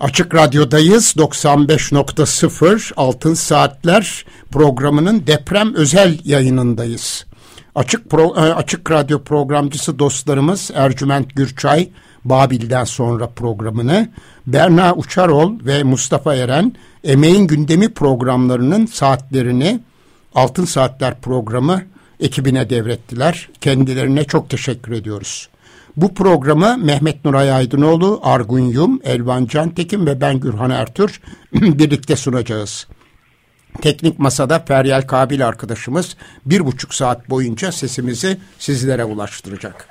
Açık Radyo'dayız. 95.0 Altın Saatler programının deprem özel yayınındayız. Açık pro, e, Açık Radyo programcısı dostlarımız Ercüment Gürçay Babil'den sonra programını, Berna Uçarol ve Mustafa Eren Emeğin Gündemi programlarının saatlerini Altın Saatler programı ekibine devrettiler. Kendilerine çok teşekkür ediyoruz. Bu programı Mehmet Nuray Aydınoğlu, Argun Yum, Elvan Cantekin ve ben Gürhan Ertür birlikte sunacağız. Teknik masada Feryal Kabil arkadaşımız bir buçuk saat boyunca sesimizi sizlere ulaştıracak.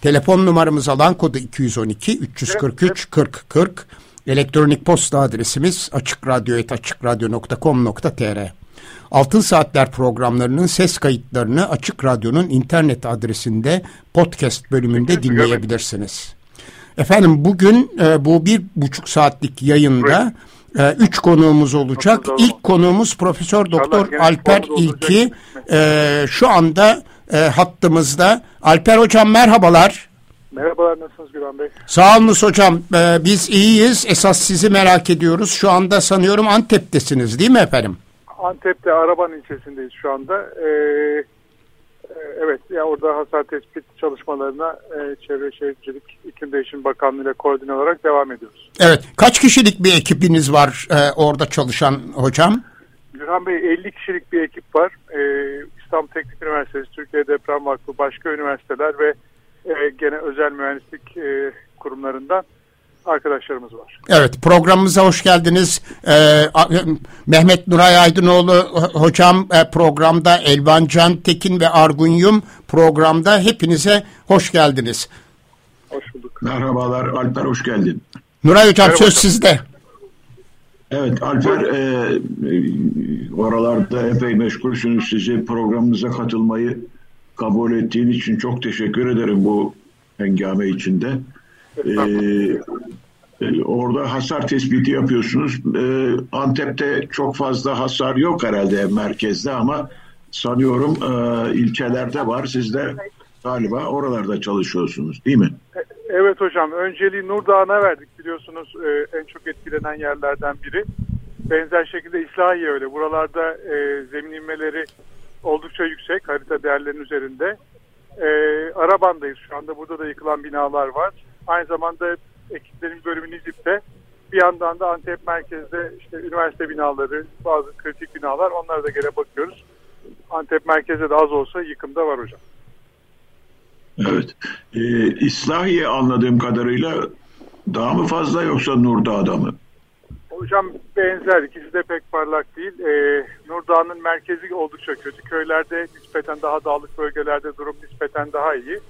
Telefon numaramız alan kodu 212 343 40 40. Elektronik posta adresimiz açıkradyo.com.tr Altın Saatler programlarının ses kayıtlarını Açık Radyo'nun internet adresinde podcast bölümünde dinleyebilirsiniz. Efendim bugün e, bu bir buçuk saatlik yayında e, üç konuğumuz olacak. İlk konuğumuz Profesör Doktor Alper İlki. E, şu anda e, hattımızda. Alper Hocam merhabalar. Merhabalar nasılsınız Güven Bey? Sağ olunuz hocam. Ee, biz iyiyiz. Esas sizi merak ediyoruz. Şu anda sanıyorum Antep'tesiniz değil mi efendim? Antep'te Araban ilçesindeyiz şu anda. Ee, e, evet ya orada hasar tespit çalışmalarına e, Çevre Şehircilik İklim Değişim Bakanlığı ile koordine olarak devam ediyoruz. Evet. Kaç kişilik bir ekibiniz var e, orada çalışan hocam? Gürhan Bey 50 kişilik bir ekip var. Ee, İstanbul Teknik Üniversitesi, Türkiye Deprem Vakfı, başka üniversiteler ve e, gene özel mühendislik e, kurumlarından arkadaşlarımız var. Evet programımıza hoş geldiniz. Ee, Mehmet Nuray Aydınoğlu hocam e, programda Elvan Can Tekin ve Argun Yum programda hepinize hoş geldiniz. Hoş bulduk. Merhabalar Alper hoş geldin. Nuray hocam Merhaba. söz sizde. Evet Alper e, oralarda epey meşgulsünüz sizi programımıza katılmayı kabul ettiğin için çok teşekkür ederim bu hengame içinde. Ee, e, orada hasar tespiti yapıyorsunuz. Ee, Antep'te çok fazla hasar yok herhalde merkezde ama sanıyorum e, ilçelerde var. Siz de galiba oralarda çalışıyorsunuz değil mi? Evet hocam. Önceliği Nur Dağı'na verdik biliyorsunuz e, en çok etkilenen yerlerden biri. Benzer şekilde İslahiye öyle. Buralarda e, zemin inmeleri oldukça yüksek harita değerlerinin üzerinde. E, Araban'dayız şu anda. Burada da yıkılan binalar var. Aynı zamanda ekiplerin bölümü Nizip'te. Bir yandan da Antep merkezde işte üniversite binaları, bazı kritik binalar onlara da gene bakıyoruz. Antep merkezde de az olsa yıkımda var hocam. Evet. Ee, İslahiye anladığım kadarıyla daha mı fazla yoksa Nurdağ'da mı? Hocam benzer. ikisi de pek parlak değil. Ee, Nurdağ'ın merkezi oldukça kötü. Köylerde nispeten daha dağlık bölgelerde durum nispeten daha iyi.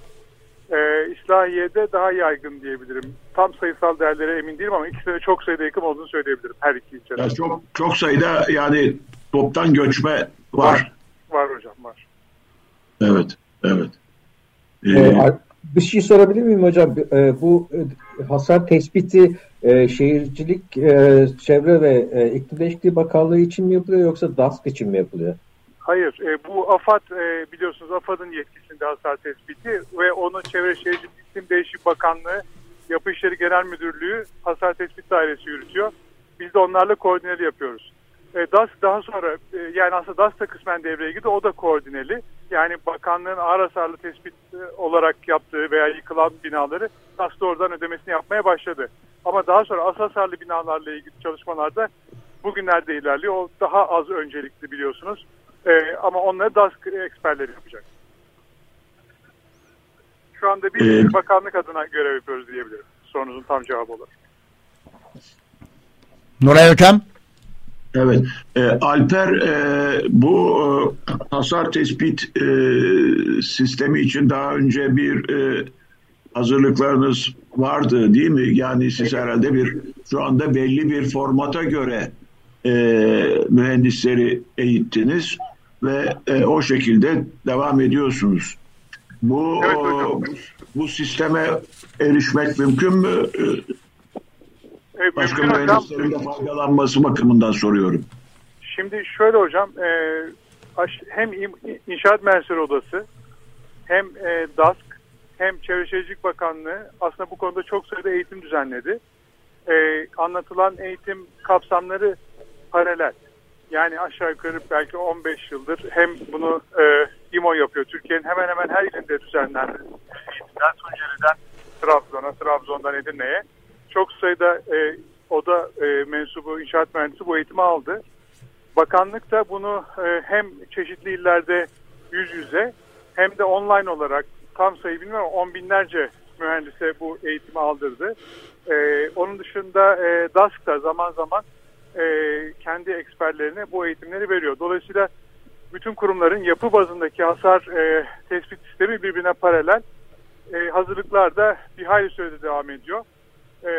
Ee, İslahiye'de daha yaygın diyebilirim. Tam sayısal değerlere emin değilim ama ikisine çok sayıda yıkım olduğunu söyleyebilirim her iki ilçede. Yani çok, çok sayıda yani toptan göçme var. Var, var hocam var. Evet, evet. Ee, ee, bir şey sorabilir miyim hocam? Ee, bu e, hasar tespiti e, Şehircilik, e, Çevre ve e, İklim Değişikliği Bakanlığı için mi yapılıyor yoksa DASK için mi yapılıyor? Hayır, e, bu AFAD e, biliyorsunuz AFAD'ın yetkisinde hasar tespiti ve onun Çevre Şehircilik İklim Değişikliği Bakanlığı Yapı İşleri Genel Müdürlüğü hasar tespit dairesi yürütüyor. Biz de onlarla koordineli yapıyoruz. E, DAS daha sonra e, yani aslında DAS da kısmen devreye girdi. O da koordineli. Yani bakanlığın ağır hasarlı tespit e, olarak yaptığı veya yıkılan binaları DAS da oradan ödemesini yapmaya başladı. Ama daha sonra az hasarlı binalarla ilgili çalışmalarda bugünlerde ilerliyor. O daha az öncelikli biliyorsunuz. E, ama onları DAS eksperleri yapacak. Şu anda bir ee, bakanlık adına görev yapıyoruz diyebilirim. Sorunuzun tam cevabı olarak. Nuray Hocam? Evet, e, Alper e, bu e, hasar tespit e, sistemi için daha önce bir e, hazırlıklarınız vardı değil mi? Yani siz herhalde bir şu anda belli bir formata göre e, mühendisleri eğittiniz ve e, o şekilde devam ediyorsunuz. Bu evet, bu sisteme erişmek mümkün mü? Evet, Başka mühendislerin de faydalanması bakımından soruyorum. Şimdi şöyle hocam, e, hem İnşaat Mühendisleri Odası hem e, DASK hem Çevre Şehircilik Bakanlığı aslında bu konuda çok sayıda eğitim düzenledi. E, anlatılan eğitim kapsamları paralel. Yani aşağı yukarı belki 15 yıldır hem bunu e, İMO yapıyor. Türkiye'nin hemen hemen her ilinde düzenlendi. Eğitimden Tunceli'den Trabzon'a, Trabzon'dan Edirne'ye. Çok sayıda e, oda e, mensubu, inşaat mühendisi bu eğitimi aldı. Bakanlık da bunu e, hem çeşitli illerde yüz yüze hem de online olarak tam sayı bilmiyorum on binlerce mühendise bu eğitimi aldırdı. E, onun dışında e, DASK da zaman zaman e, kendi eksperlerine bu eğitimleri veriyor. Dolayısıyla bütün kurumların yapı bazındaki hasar e, tespit sistemi birbirine paralel. E, hazırlıklar da bir hayli sürede devam ediyor. E,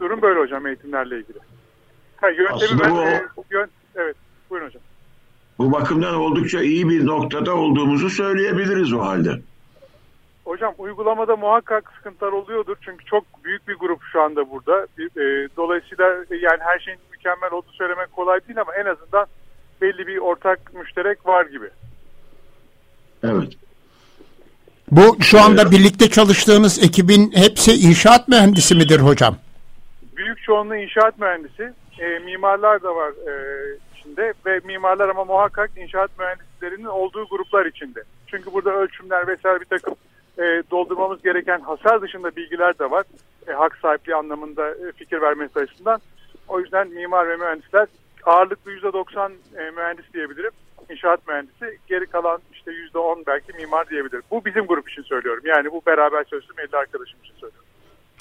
durum böyle hocam eğitimlerle ilgili. Ha, yöntemi ben, bu, e, yön, evet buyurun hocam. Bu bakımdan oldukça iyi bir noktada olduğumuzu söyleyebiliriz o halde. Hocam uygulamada muhakkak sıkıntılar oluyordur. Çünkü çok büyük bir grup şu anda burada. E, dolayısıyla yani her şeyin mükemmel olduğu söylemek kolay değil ama en azından belli bir ortak müşterek var gibi. Evet. Bu şu anda evet. birlikte çalıştığınız ekibin hepsi inşaat mühendisi midir hocam? Büyük çoğunluğu inşaat mühendisi. E, mimarlar da var e, içinde ve mimarlar ama muhakkak inşaat mühendislerinin olduğu gruplar içinde. Çünkü burada ölçümler vesaire bir takım e, doldurmamız gereken hasar dışında bilgiler de var. E, hak sahipliği anlamında e, fikir vermesi açısından. O yüzden mimar ve mühendisler ağırlıklı %90 e, mühendis diyebilirim. İnşaat mühendisi. Geri kalan işte %10 belki mimar diyebilirim. Bu bizim grup için söylüyorum. Yani bu beraber çalıştığım 50 arkadaşım için söylüyorum.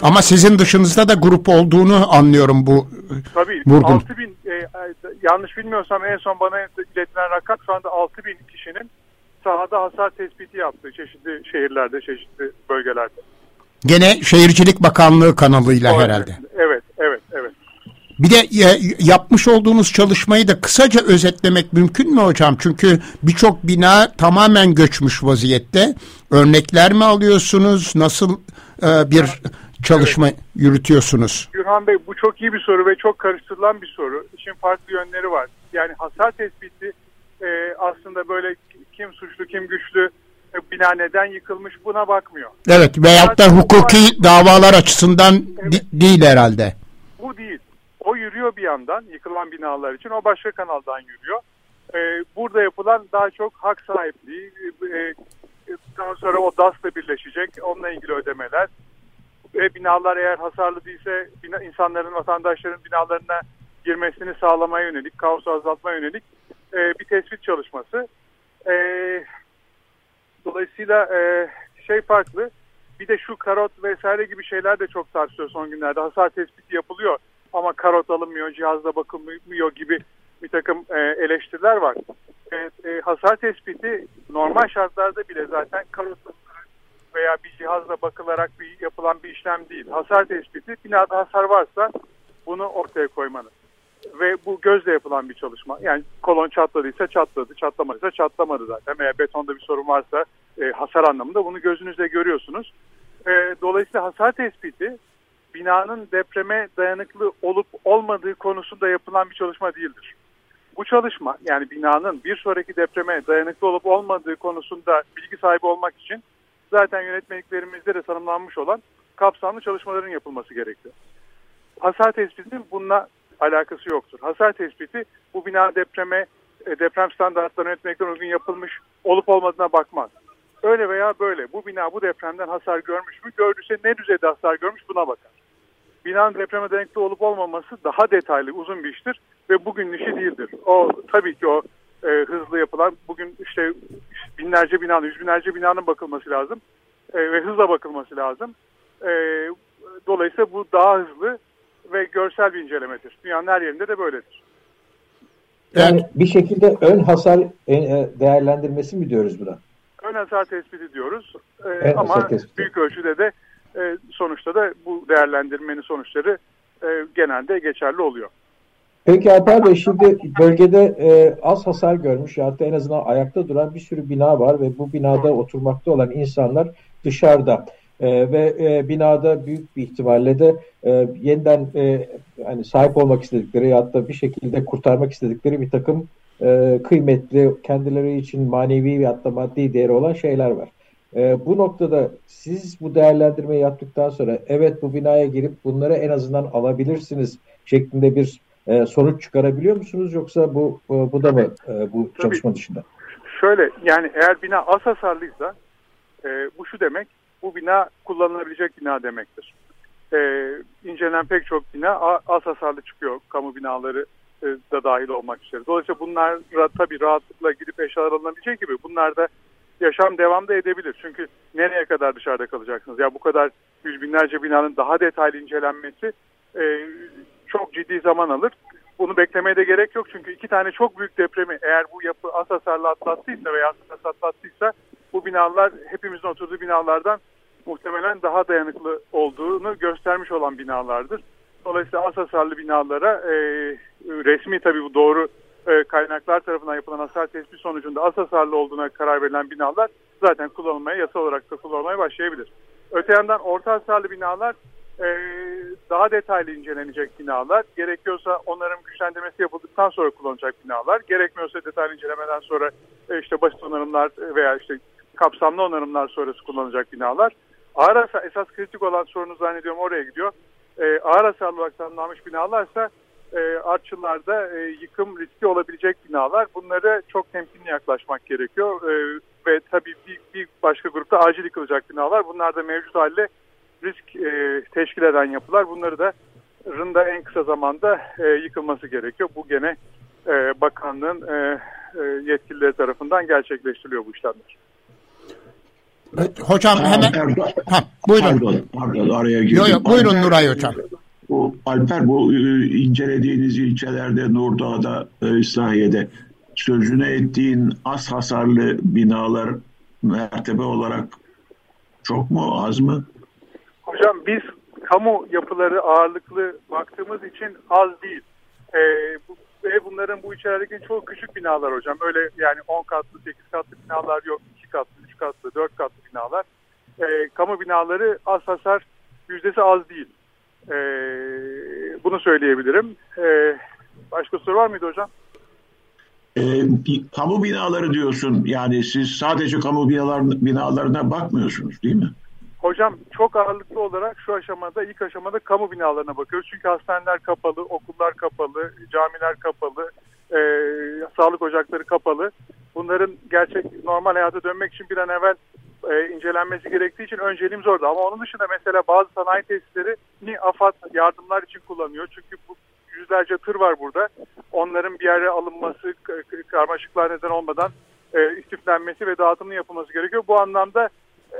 Ama sizin dışınızda da grup olduğunu anlıyorum bu Tabii vurgun. 6 bin e, yanlış bilmiyorsam en son bana iletilen rakam şu anda 6 bin kişinin sahada hasar tespiti yaptığı çeşitli şehirlerde, çeşitli bölgelerde. Gene Şehircilik Bakanlığı kanalıyla o, herhalde. Evet, evet. Bir de yapmış olduğunuz çalışmayı da kısaca özetlemek mümkün mü hocam? Çünkü birçok bina tamamen göçmüş vaziyette. Örnekler mi alıyorsunuz? Nasıl e, bir çalışma evet. yürütüyorsunuz? Gürhan Bey bu çok iyi bir soru ve çok karıştırılan bir soru. İşin farklı yönleri var. Yani hasar tespiti e, aslında böyle kim suçlu kim güçlü e, bina neden yıkılmış buna bakmıyor. Evet veyahut da hukuki davalar açısından evet. değil herhalde. Bu değil. O yürüyor bir yandan yıkılan binalar için. O başka kanaldan yürüyor. Ee, burada yapılan daha çok hak sahipliği, e, daha sonra o DAS'la birleşecek, onunla ilgili ödemeler. Ve binalar eğer hasarlı değilse bina, insanların, vatandaşların binalarına girmesini sağlamaya yönelik, kaosu azaltmaya yönelik e, bir tespit çalışması. E, dolayısıyla e, şey farklı. Bir de şu karot vesaire gibi şeyler de çok tartışıyor son günlerde. Hasar tespiti yapılıyor ama karot alınmıyor, cihazda bakılmıyor gibi bir takım e, eleştiriler var. E, e, hasar tespiti normal şartlarda bile zaten karot veya bir cihazla bakılarak bir yapılan bir işlem değil. Hasar tespiti binada hasar varsa bunu ortaya koymanız ve bu gözle yapılan bir çalışma. Yani kolon çatladıysa çatladı, çatlamadıysa çatlamadı zaten. Eğer betonda bir sorun varsa e, hasar anlamında bunu gözünüzle görüyorsunuz. E, dolayısıyla hasar tespiti binanın depreme dayanıklı olup olmadığı konusunda yapılan bir çalışma değildir. Bu çalışma yani binanın bir sonraki depreme dayanıklı olup olmadığı konusunda bilgi sahibi olmak için zaten yönetmeliklerimizde de tanımlanmış olan kapsamlı çalışmaların yapılması gerekiyor. Hasar tespitinin bununla alakası yoktur. Hasar tespiti bu bina depreme, e, deprem standartlarına yönetmekten uygun yapılmış olup olmadığına bakmaz. Öyle veya böyle bu bina bu depremden hasar görmüş mü? Gördüyse ne düzeyde hasar görmüş buna bakar. Binanın depreme dayanıklı olup olmaması daha detaylı, uzun bir iştir ve bugün işi değildir. O tabii ki o e, hızlı yapılan, bugün işte binlerce binanın, yüz binlerce binanın bakılması lazım e, ve hızla bakılması lazım. E, dolayısıyla bu daha hızlı ve görsel bir incelemedir. Dünyanın her yerinde de böyledir. Yani evet. bir şekilde ön hasar e, e, değerlendirmesi mi diyoruz buna? Ön hasar tespiti diyoruz. Ee, ama tespiti. büyük ölçüde de e, sonuçta da bu değerlendirmenin sonuçları e, genelde geçerli oluyor. Peki Alper Bey şimdi bölgede e, az hasar görmüş ya da en azından ayakta duran bir sürü bina var ve bu binada oturmakta olan insanlar dışarıda. E, ve e, binada büyük bir ihtimalle de e, yeniden e, hani sahip olmak istedikleri ya da bir şekilde kurtarmak istedikleri bir takım e, kıymetli kendileri için manevi ve hatta maddi değeri olan şeyler var. E, bu noktada siz bu değerlendirmeyi yaptıktan sonra evet bu binaya girip bunları en azından alabilirsiniz şeklinde bir e, sonuç çıkarabiliyor musunuz yoksa bu e, bu da mı e, bu Tabii. çalışma dışında? Şöyle yani eğer bina az hasarlıysa e, bu şu demek bu bina kullanılabilecek bina demektir. E, incelenen pek çok bina az hasarlı çıkıyor kamu binaları e, da dahil olmak üzere. Dolayısıyla bunlar tabii rahatlıkla gidip eşyalar alınabilecek gibi bunlar da yaşam devam da edebilir. Çünkü nereye kadar dışarıda kalacaksınız? Ya bu kadar yüz binlerce binanın daha detaylı incelenmesi e, çok ciddi zaman alır. Bunu beklemeye de gerek yok çünkü iki tane çok büyük depremi eğer bu yapı az hasarlı atlattıysa veya az atlattıysa bu binalar hepimizin oturduğu binalardan muhtemelen daha dayanıklı olduğunu göstermiş olan binalardır. Dolayısıyla az hasarlı binalara e, resmi tabii bu doğru e, kaynaklar tarafından yapılan hasar tespit sonucunda az hasarlı olduğuna karar verilen binalar zaten kullanılmaya, yasal olarak da kullanılmaya başlayabilir. Öte yandan orta hasarlı binalar e, daha detaylı incelenecek binalar. Gerekiyorsa onların güçlendirmesi yapıldıktan sonra kullanacak binalar. Gerekmiyorsa detaylı incelemeden sonra e, işte basit onarımlar veya işte kapsamlı onarımlar sonrası kullanacak binalar. Ağır hasar, esas kritik olan sorunu zannediyorum oraya gidiyor. E, ağır hasarlı olarak tanımlanmış binalarsa e, artçılarda e, yıkım riski olabilecek binalar. Bunlara çok temkinli yaklaşmak gerekiyor. E, ve tabii bir, bir başka grupta acil yıkılacak binalar. Bunlar da mevcut halde risk e, teşkil eden yapılar. Bunları da rında en kısa zamanda e, yıkılması gerekiyor. Bu gene e, bakanlığın e, e, yetkilileri tarafından gerçekleştiriliyor bu işlemler. Hocam hemen ha, buyurun. Pardon, pardon araya girdim. Yo, yo, buyurun Nuray Hocam. Bu, Alper bu e, incelediğiniz ilçelerde Nurdağ'da, e, İslahiye'de sözüne ettiğin az hasarlı binalar mertebe olarak çok mu az mı? Hocam biz kamu yapıları ağırlıklı baktığımız için az değil. Ee, bunların bu içerideki çok küçük binalar hocam. Öyle yani 10 katlı, 8 katlı binalar yok. 2 katlı, 3 katlı, 4 katlı binalar. Ee, kamu binaları az hasar yüzdesi az değil. Ee, bunu söyleyebilirim. Ee, başka soru var mıydı hocam? E, kamu binaları diyorsun. Yani siz sadece kamu binalar, binalarına bakmıyorsunuz değil mi? Hocam çok ağırlıklı olarak şu aşamada ilk aşamada kamu binalarına bakıyoruz. Çünkü hastaneler kapalı, okullar kapalı, camiler kapalı, e, sağlık ocakları kapalı. Bunların gerçek normal hayata dönmek için bir an evvel e, incelenmesi gerektiği için önceliğimiz orada. Ama onun dışında mesela bazı sanayi tesislerini AFAD yardımlar için kullanıyor. Çünkü bu yüzlerce tır var burada. Onların bir yere alınması, karmaşıklar neden olmadan e, istiflenmesi ve dağıtımının yapılması gerekiyor. Bu anlamda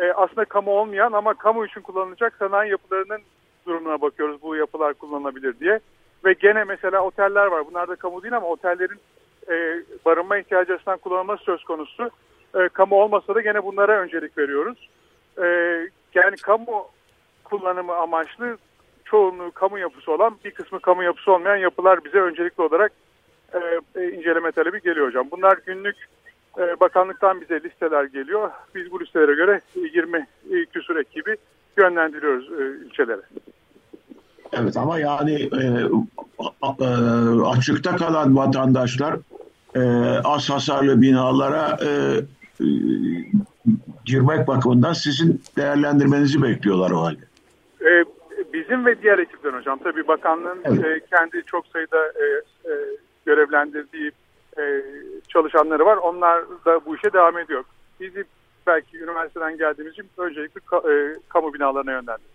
e, aslında kamu olmayan ama kamu için kullanılacak sanayi yapılarının durumuna bakıyoruz. Bu yapılar kullanılabilir diye. Ve gene mesela oteller var. Bunlar da kamu değil ama otellerin e, barınma ihtiyacı açısından kullanılması söz konusu. E, kamu olmasa da gene bunlara öncelik veriyoruz. E, yani kamu kullanımı amaçlı çoğunluğu kamu yapısı olan bir kısmı kamu yapısı olmayan yapılar bize öncelikli olarak e, e, inceleme talebi geliyor hocam. Bunlar günlük e, bakanlıktan bize listeler geliyor. Biz bu listelere göre 20 küsur ekibi yönlendiriyoruz e, ilçelere. Evet ama yani e, e, açıkta kalan vatandaşlar e, az hasarlı binalara e, e, girmek bakımından sizin değerlendirmenizi bekliyorlar o halde. E, bizim ve diğer ekiplerin hocam. Tabii bakanlığın evet. e, kendi çok sayıda e, e, görevlendirdiği e, çalışanları var. Onlar da bu işe devam ediyor. Bizi belki üniversiteden geldiğimiz için öncelikle ka, e, kamu binalarına yönlendirdik.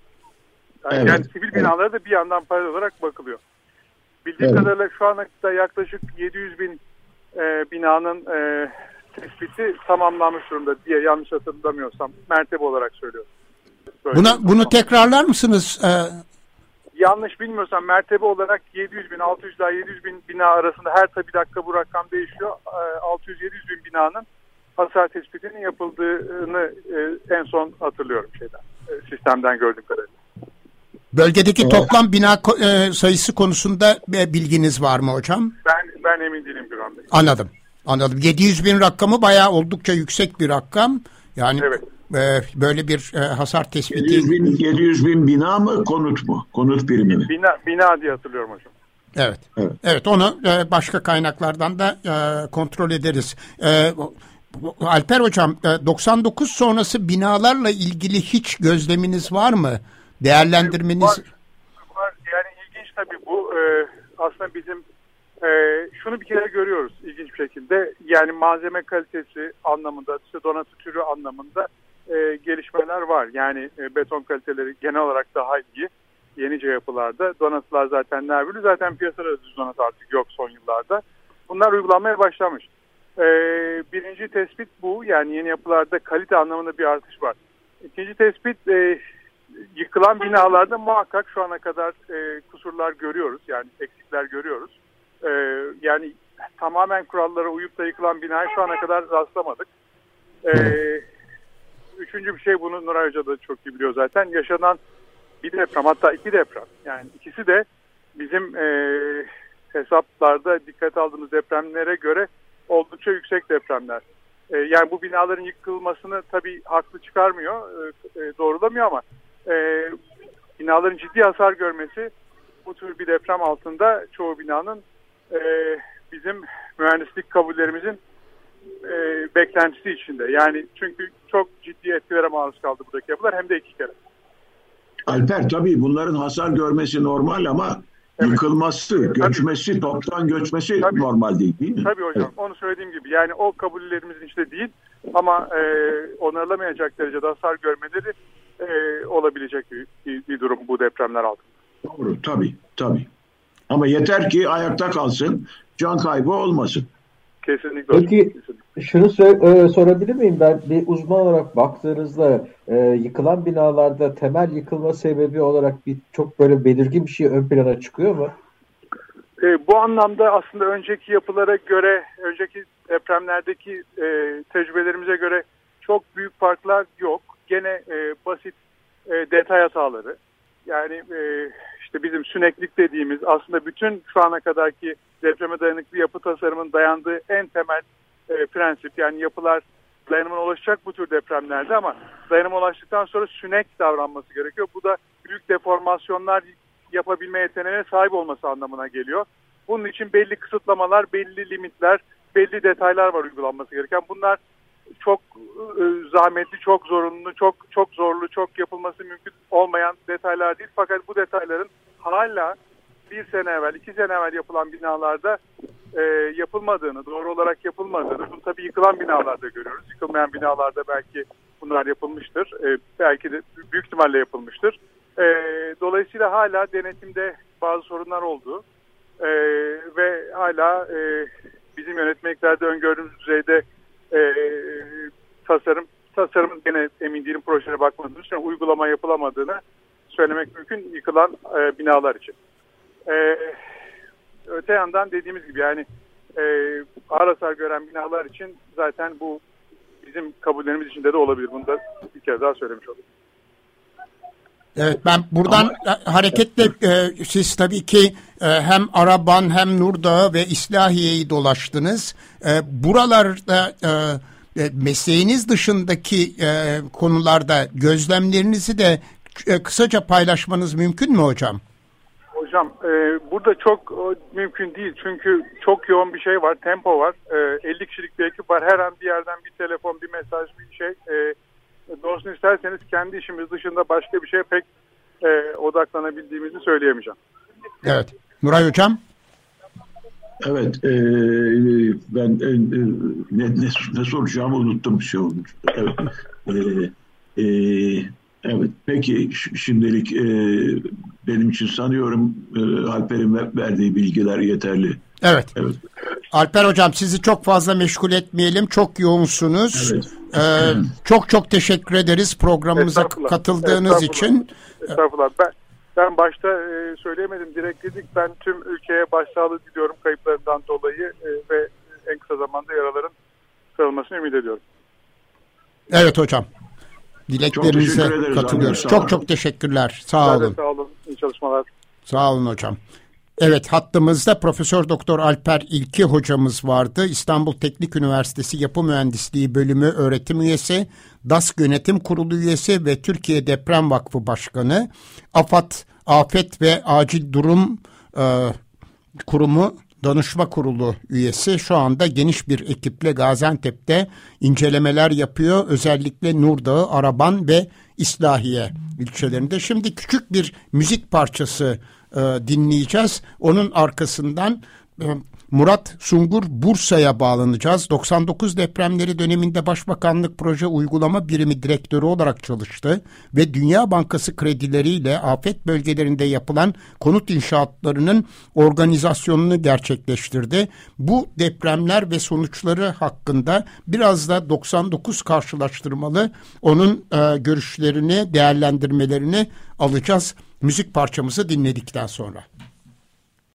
Yani, evet. yani sivil binalara da bir yandan paralel olarak bakılıyor. Bildiğim evet. kadarıyla şu ana kadar yaklaşık 700 bin e, binanın e, tespiti tamamlanmış durumda diye yanlış hatırlamıyorsam mertebe olarak söylüyorum. Böyle Buna, bunu tekrarlar mısınız? Ee... yanlış bilmiyorsam mertebe olarak 700 bin, 600 ila 700 bin bina arasında her tabi dakika bu rakam değişiyor. 600-700 bin binanın hasar tespitinin yapıldığını e, en son hatırlıyorum şeyden, e, sistemden gördüğüm kadarıyla. Bölgedeki evet. toplam bina e, sayısı konusunda bilginiz var mı hocam? Ben ben emin değilim Güran Bey. Anladım. Anladım. 700 bin rakamı bayağı oldukça yüksek bir rakam. Yani evet. e, böyle bir e, hasar tespiti. 700 bin, 700 bin bina mı konut mu? Konut birimi mi? Bina, bina diye hatırlıyorum hocam. Evet. Evet, evet onu e, başka kaynaklardan da e, kontrol ederiz. E, Alper Hocam 99 e, sonrası binalarla ilgili hiç gözleminiz var mı? Değerlendirmeniz? Var, var. Yani ilginç tabii bu. Ee, aslında bizim e, şunu bir kere görüyoruz ilginç bir şekilde. Yani malzeme kalitesi anlamında, işte donatı türü anlamında e, gelişmeler var. Yani e, beton kaliteleri genel olarak daha iyi yenice yapılarda. Donatılar zaten nervülü. Zaten piyasada düz donat artık yok son yıllarda. Bunlar uygulanmaya başlamış. E, birinci tespit bu. Yani yeni yapılarda kalite anlamında bir artış var. İkinci tespit e, yıkılan binalarda muhakkak şu ana kadar e, kusurlar görüyoruz. Yani eksikler görüyoruz. E, yani tamamen kurallara uyup da yıkılan binaya şu ana kadar rastlamadık. E, üçüncü bir şey bunu Nuray Hoca da çok iyi biliyor zaten. Yaşanan bir deprem hatta iki deprem. Yani ikisi de bizim e, hesaplarda dikkat aldığımız depremlere göre oldukça yüksek depremler. E, yani bu binaların yıkılmasını tabii haklı çıkarmıyor, e, e, doğrulamıyor ama e, binaların ciddi hasar görmesi bu tür bir deprem altında çoğu binanın e, bizim mühendislik kabullerimizin e, beklentisi içinde. Yani çünkü çok ciddi etkilere maruz kaldı buradaki yapılar hem de iki kere. Alper tabii bunların hasar görmesi normal ama evet. yıkılması, göçmesi, tabii. toptan göçmesi tabii. normal değil değil mi? Tabii hocam. Evet. Onu söylediğim gibi yani o kabullerimizin içinde değil ama e, onarılamayacak derecede hasar görmeleri e, olabilecek bir, bir, bir durum bu depremler altında. Doğru tabii tabii. Ama yeter ki ayakta kalsın, can kaybı olmasın. Kesinlikle. Peki şunu e, sorabilir miyim ben bir uzman olarak baktığınızda e, yıkılan binalarda temel yıkılma sebebi olarak bir çok böyle belirgin bir şey ön plana çıkıyor mu? E, bu anlamda aslında önceki yapılara göre, önceki depremlerdeki e, tecrübelerimize göre çok büyük farklar yok. Gene e, basit e, detay hataları. Yani e, işte bizim süneklik dediğimiz aslında bütün şu ana kadarki depreme dayanıklı yapı tasarımının dayandığı en temel e, prensip. Yani yapılar dayanımına ulaşacak bu tür depremlerde ama dayanıma ulaştıktan sonra sünek davranması gerekiyor. Bu da büyük deformasyonlar yapabilme yeteneğine sahip olması anlamına geliyor. Bunun için belli kısıtlamalar, belli limitler, belli detaylar var uygulanması gereken. Bunlar çok e, zahmetli, çok zorunlu, çok çok zorlu, çok yapılması mümkün olmayan detaylar değil. Fakat bu detayların hala bir sene evvel, iki sene evvel yapılan binalarda e, yapılmadığını, doğru olarak yapılmadığını, bunu tabii yıkılan binalarda görüyoruz. Yıkılmayan binalarda belki bunlar yapılmıştır. E, belki de büyük ihtimalle yapılmıştır. E, dolayısıyla hala denetimde bazı sorunlar oldu. E, ve hala e, bizim yönetmeliklerde öngördüğümüz düzeyde e, tasarım tasarımın gene emin değilim projelere bakmadığımız için uygulama yapılamadığını söylemek mümkün yıkılan e, binalar için. E, öte yandan dediğimiz gibi yani e, ağır hasar gören binalar için zaten bu bizim kabullerimiz içinde de olabilir. Bunu da bir kez daha söylemiş olayım. Evet ben buradan Ama, hareketle e, siz tabii ki e, hem Araban hem Nurdağı ve İslahiye'yi dolaştınız. E, buralarda e, e, mesleğiniz dışındaki e, konularda gözlemlerinizi de e, kısaca paylaşmanız mümkün mü hocam? Hocam e, burada çok e, mümkün değil çünkü çok yoğun bir şey var, tempo var. E, 50 kişilik bir ekip var. Her an bir yerden bir telefon, bir mesaj, bir şey. E, doğrusunu isterseniz kendi işimiz dışında başka bir şeye pek e, odaklanabildiğimizi söyleyemeyeceğim. Evet. Nuray Hocam? Evet, e, ben e, ne, ne, ne soracağımı unuttum bir şey olmuş. Evet, e, e, evet. peki şimdilik e, benim için sanıyorum e, Alper'in verdiği bilgiler yeterli. Evet. evet. Alper Hocam sizi çok fazla meşgul etmeyelim. Çok yoğunsunuz. Evet. Ee, çok çok teşekkür ederiz programımıza katıldığınız için. Estağfurullah. Ben, ben başta e, söyleyemedim direkt dedik ben tüm ülkeye başsağlığı diliyorum kayıplarından dolayı e, ve en kısa zamanda yaraların sarılmasını ümit ediyorum. Evet hocam. Dileklerinize katılıyoruz. Çok çok teşekkürler. Sağ olun. Sağ olun. İyi çalışmalar. Sağ olun hocam. Evet hattımızda Profesör Doktor Alper İlki hocamız vardı. İstanbul Teknik Üniversitesi Yapı Mühendisliği Bölümü öğretim üyesi, DASK Yönetim Kurulu üyesi ve Türkiye Deprem Vakfı Başkanı. AFAD Afet ve Acil Durum e, Kurumu Danışma Kurulu üyesi şu anda geniş bir ekiple Gaziantep'te incelemeler yapıyor. Özellikle Nurdağı, Araban ve İslahiye ilçelerinde. Şimdi küçük bir müzik parçası e, dinleyeceğiz. Onun arkasından e, Murat Sungur Bursa'ya bağlanacağız. 99 depremleri döneminde Başbakanlık Proje Uygulama Birimi Direktörü olarak çalıştı ve Dünya Bankası kredileriyle afet bölgelerinde yapılan konut inşaatlarının organizasyonunu gerçekleştirdi. Bu depremler ve sonuçları hakkında biraz da 99 karşılaştırmalı onun e, görüşlerini, değerlendirmelerini alacağız müzik parçamızı dinledikten sonra.